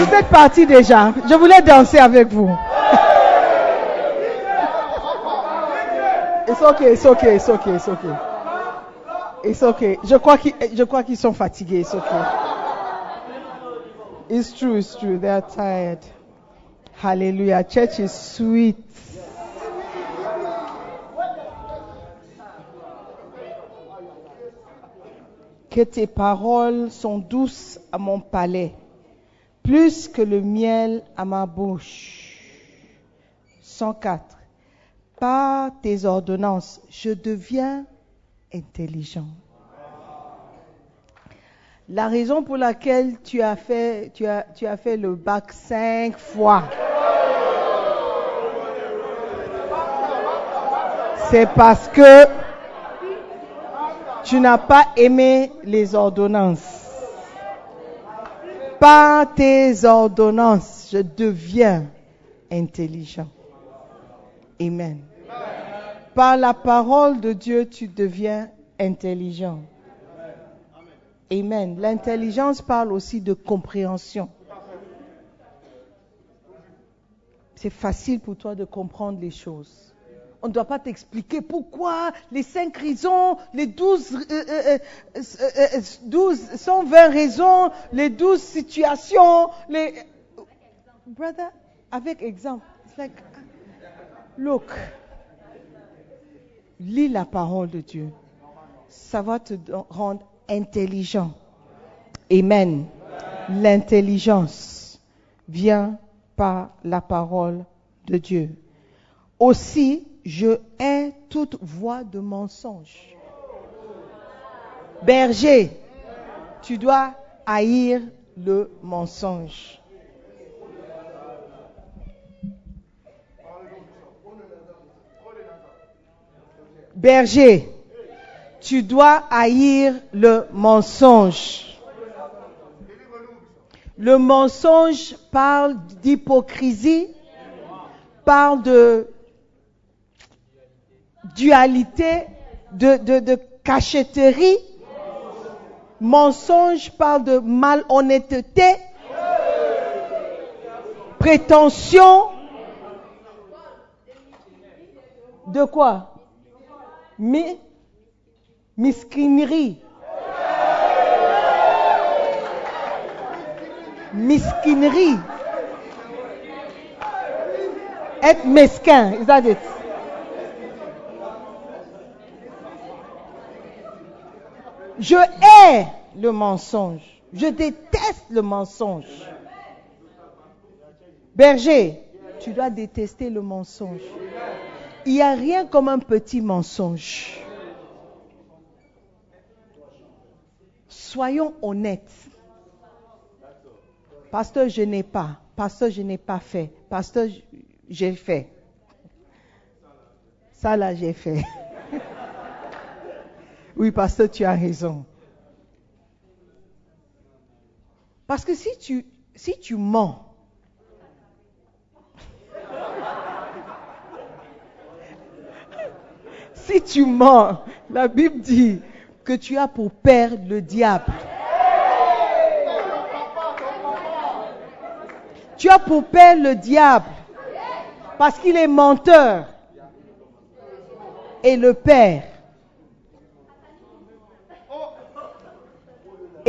Vous êtes parti déjà. Je voulais danser avec vous. It's okay, it's okay, it's okay, it's okay. It's okay. Je crois qu'ils, je crois qu'ils sont fatigués. It's okay. It's true, it's true. They are tired. Hallelujah. Church is sweet. Que tes paroles sont douces à mon palais, plus que le miel à ma bouche. 104. Par tes ordonnances, je deviens intelligent. La raison pour laquelle tu as fait, tu as, tu as fait le bac cinq fois, c'est parce que tu n'as pas aimé les ordonnances. Par tes ordonnances, je deviens intelligent. Amen. Par la parole de Dieu, tu deviens intelligent. Amen. L'intelligence parle aussi de compréhension. C'est facile pour toi de comprendre les choses. On ne doit pas t'expliquer pourquoi les cinq raisons, les douze, euh, euh, 12, 120 raisons, les douze situations, les... Brother, avec exemple. It's like, look, lis la parole de Dieu. Ça va te rendre intelligent. Amen. L'intelligence vient par la parole de Dieu. Aussi, je hais toute voix de mensonge. Berger, tu dois haïr le mensonge. Berger, tu dois haïr le mensonge. Le mensonge parle d'hypocrisie, parle de dualité, de, de, de cachetterie. Mensonge parle de malhonnêteté, prétention. De quoi? Mais Misquinerie. Misquinerie. Être mesquin, is that it? Je hais le mensonge. Je déteste le mensonge. Berger, tu dois détester le mensonge. Il n'y a rien comme un petit mensonge. Soyons honnêtes. Pasteur, je n'ai pas. Pasteur, je n'ai pas fait. Pasteur, j'ai fait. Ça là, j'ai fait. Oui, pasteur, tu as raison. Parce que si tu, si tu mens, si tu mens, la Bible dit que tu as pour père le diable. Tu as pour père le diable parce qu'il est menteur et le père.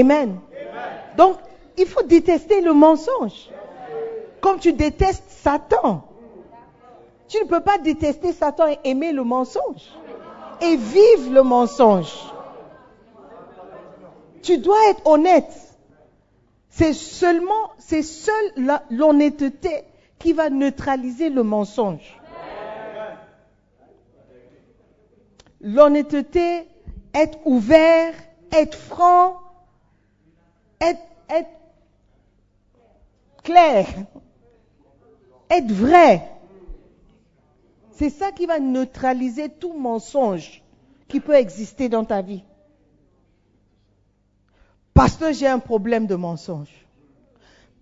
Amen. Donc, il faut détester le mensonge. Comme tu détestes Satan. Tu ne peux pas détester Satan et aimer le mensonge. Et vivre le mensonge. Tu dois être honnête. C'est seulement, c'est seule l'honnêteté qui va neutraliser le mensonge. L'honnêteté, être ouvert, être franc, être, être clair, être vrai. C'est ça qui va neutraliser tout mensonge qui peut exister dans ta vie. Pasteur, j'ai un problème de mensonge.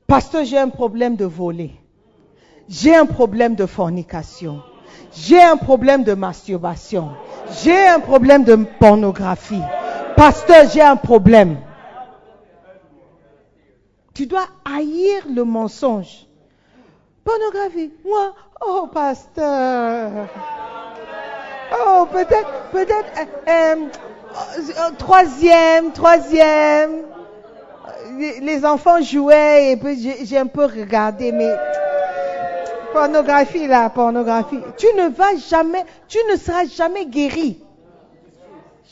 Pasteur, j'ai un problème de voler. J'ai un problème de fornication. J'ai un problème de masturbation. J'ai un problème de pornographie. Pasteur, j'ai un problème. Tu dois haïr le mensonge. Pornographie. Moi, oh pasteur. Oh, peut-être, peut-être, euh, euh, troisième, troisième. Les, enfants jouaient et puis j'ai un peu regardé, mais pornographie là, pornographie. Tu ne vas jamais, tu ne seras jamais guéri,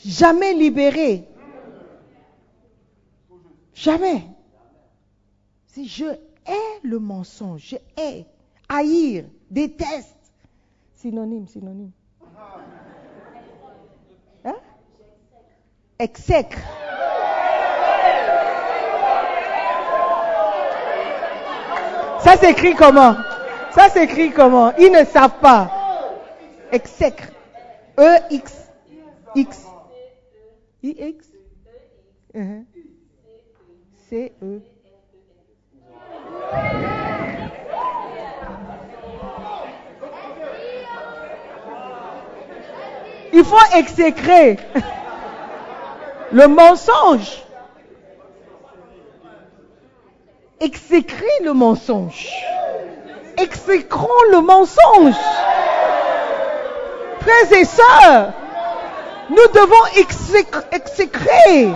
jamais libéré, jamais. Si je hais le mensonge, je hais, haïr, déteste, synonyme, synonyme. Hein? Exècre. Ça s'écrit comment? Ça s'écrit comment? Ils ne savent pas. Exècre. E-X. X. I-X. Uh-huh. C-E. Il faut exécrer le mensonge. Exécrer le mensonge. Exécrons le mensonge. Frères et sœurs, nous devons exécrer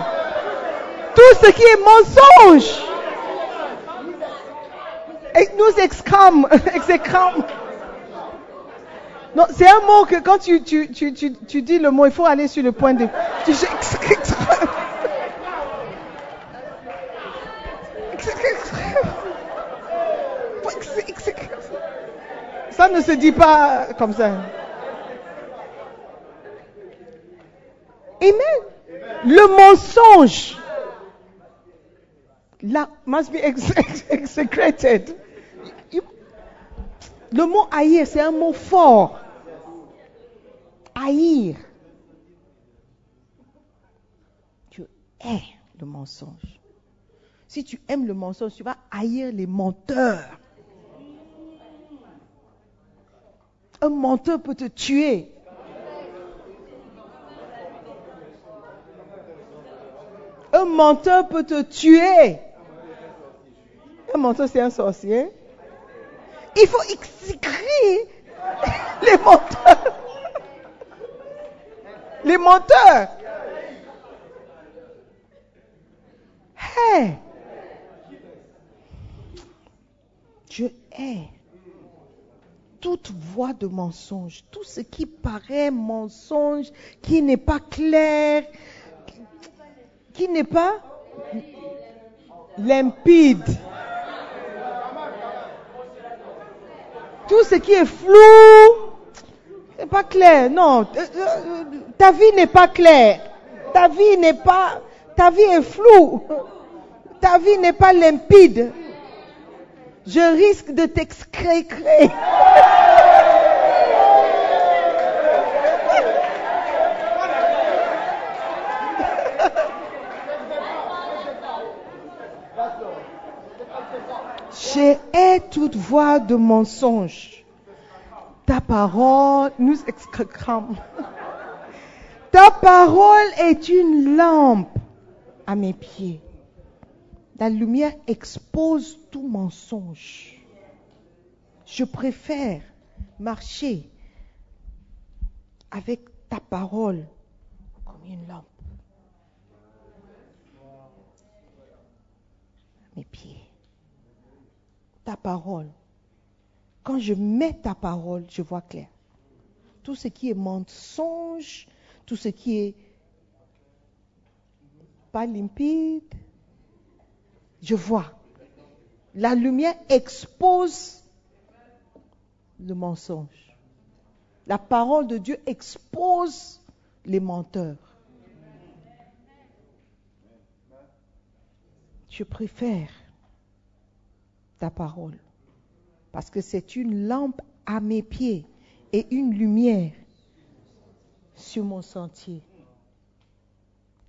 tout ce qui est mensonge. Et nous exclamons, exécrons. Non, c'est un mot que quand tu, tu, tu, tu, dis le mot, il faut aller sur le point de. Tu, ça ne se dit pas comme ça. Amen. Le mensonge là, must be execrated. Le mot haïr, c'est un mot fort haïr. Tu hais le mensonge. Si tu aimes le mensonge, tu vas haïr les menteurs. Un menteur peut te tuer. Un menteur peut te tuer. Un menteur, c'est un sorcier. Il faut exécrer les menteurs les menteurs. Hey, je hais toute voix de mensonge, tout ce qui paraît mensonge, qui n'est pas clair, qui n'est pas limpide. Tout ce qui est flou, c'est pas clair, non. Ta vie n'est pas claire. Ta vie n'est pas, ta vie est floue. Ta vie n'est pas limpide. Je risque de t'excrécrer. J'ai toute voix de mensonge ta parole nous excrame. Ta parole est une lampe à mes pieds. La lumière expose tout mensonge. Je préfère marcher avec ta parole comme une lampe. Mes pieds. Ta parole quand je mets ta parole, je vois clair. Tout ce qui est mensonge, tout ce qui est pas limpide, je vois. La lumière expose le mensonge. La parole de Dieu expose les menteurs. Je préfère ta parole parce que c'est une lampe à mes pieds et une lumière sur mon sentier.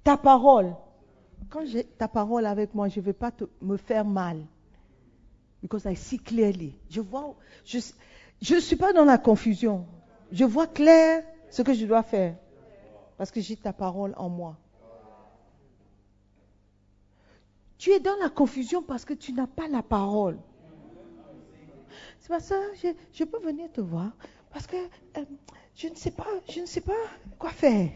Ta parole, quand j'ai ta parole avec moi, je ne vais pas me faire mal. Because I see clearly. Je vois, je ne suis pas dans la confusion. Je vois clair ce que je dois faire. Parce que j'ai ta parole en moi. Tu es dans la confusion parce que tu n'as pas la parole. C'est pas ça, je, je peux venir te voir parce que euh, je ne sais pas, je ne sais pas quoi faire.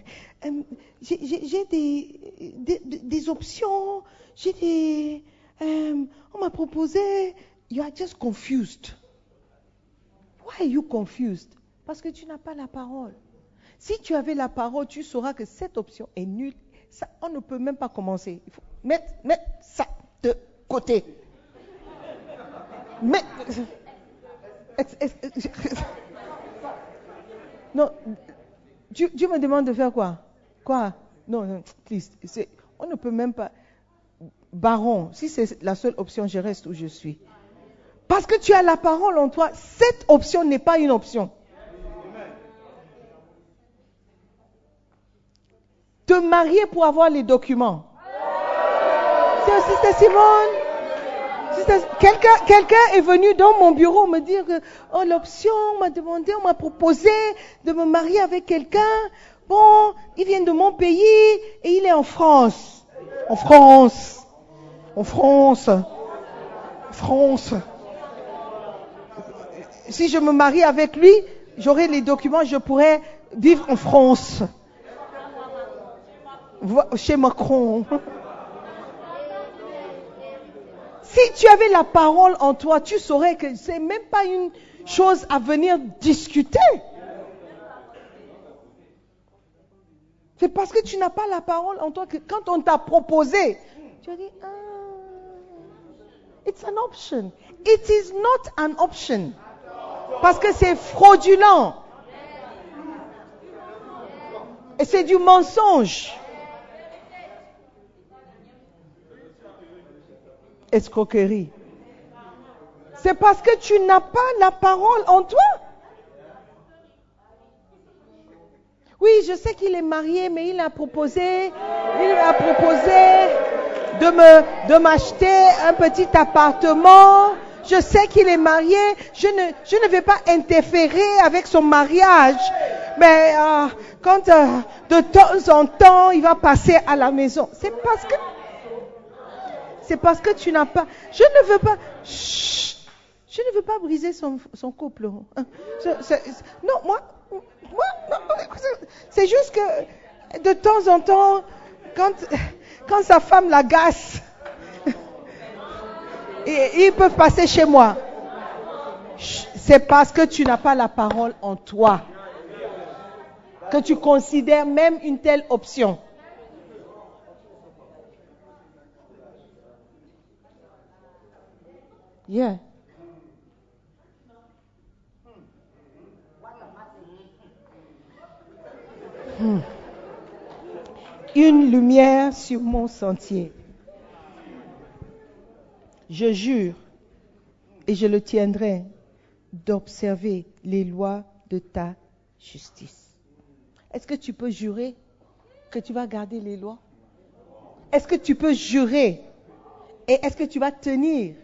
Euh, j'ai des, options, j'ai euh, on m'a proposé, you are just confused. Why are you confused? Parce que tu n'as pas la parole. Si tu avais la parole, tu sauras que cette option est nulle. On ne peut même pas commencer. Il faut mettre ça de côté. Mais, non, Dieu, me demande de faire quoi? Quoi? Non, non, on ne peut même pas. Baron, si c'est la seule option, je reste où je suis. Parce que tu as la parole en toi, cette option n'est pas une option. Te marier pour avoir les documents. C'est Simone. Quelqu'un est venu dans mon bureau me dire que oh, l'option, m'a demandé, on m'a proposé de me marier avec quelqu'un. Bon, il vient de mon pays et il est en France. En France. En France. France. Si je me marie avec lui, j'aurai les documents, je pourrais vivre en France. Chez Macron. Si tu avais la parole en toi, tu saurais que ce n'est même pas une chose à venir discuter. C'est parce que tu n'as pas la parole en toi que quand on t'a proposé, tu as dit, ah, it's an option. It is not an option. Parce que c'est fraudulent. Et c'est du mensonge. Escroquerie. C'est parce que tu n'as pas la parole en toi. Oui, je sais qu'il est marié, mais il a proposé, il a proposé de m'acheter un petit appartement. Je sais qu'il est marié. Je ne, je vais pas interférer avec son mariage. Mais euh, quand euh, de temps en temps il va passer à la maison, c'est parce que c'est parce que tu n'as pas. Je ne veux pas. je ne veux pas briser son, couple. Non, moi, moi c'est juste que de temps en temps, quand, quand sa femme l'agace, ils peuvent passer chez moi. C'est parce que tu n'as pas la parole en toi que tu considères même une telle option. Hmm. Une lumière sur mon sentier. Je jure, et je le tiendrai, d'observer les lois de ta justice. Est-ce que tu peux jurer que tu vas garder les lois? Est-ce que tu peux jurer Et est-ce que tu vas tenir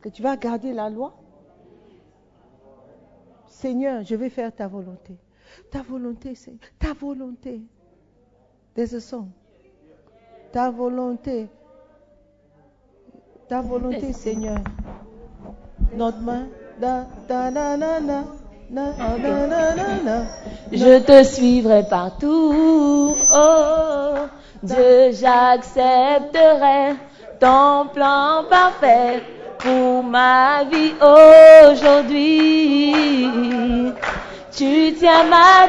que tu vas garder la loi Seigneur, je vais faire ta volonté. Ta volonté, c'est ta volonté. There's a song. Ta volonté. Ta volonté, Seigneur. Notre main. Da, da, na, na, na. Na, na, na, na, Je te suivrai partout. Oh, Dieu, j'accepterai ton plan parfait ma vie aujourd'hui. Tu tiens ma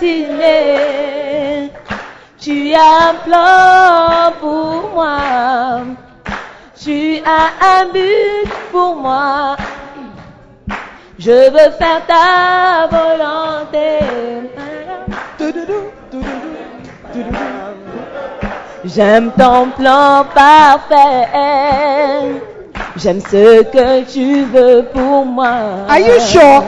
destinée. Tu as un plan pour moi. Tu as un but pour moi. Je veux faire ta volonté. J'aime ton plan parfait. J'aime ce que tu veux pour moi. Are you sure?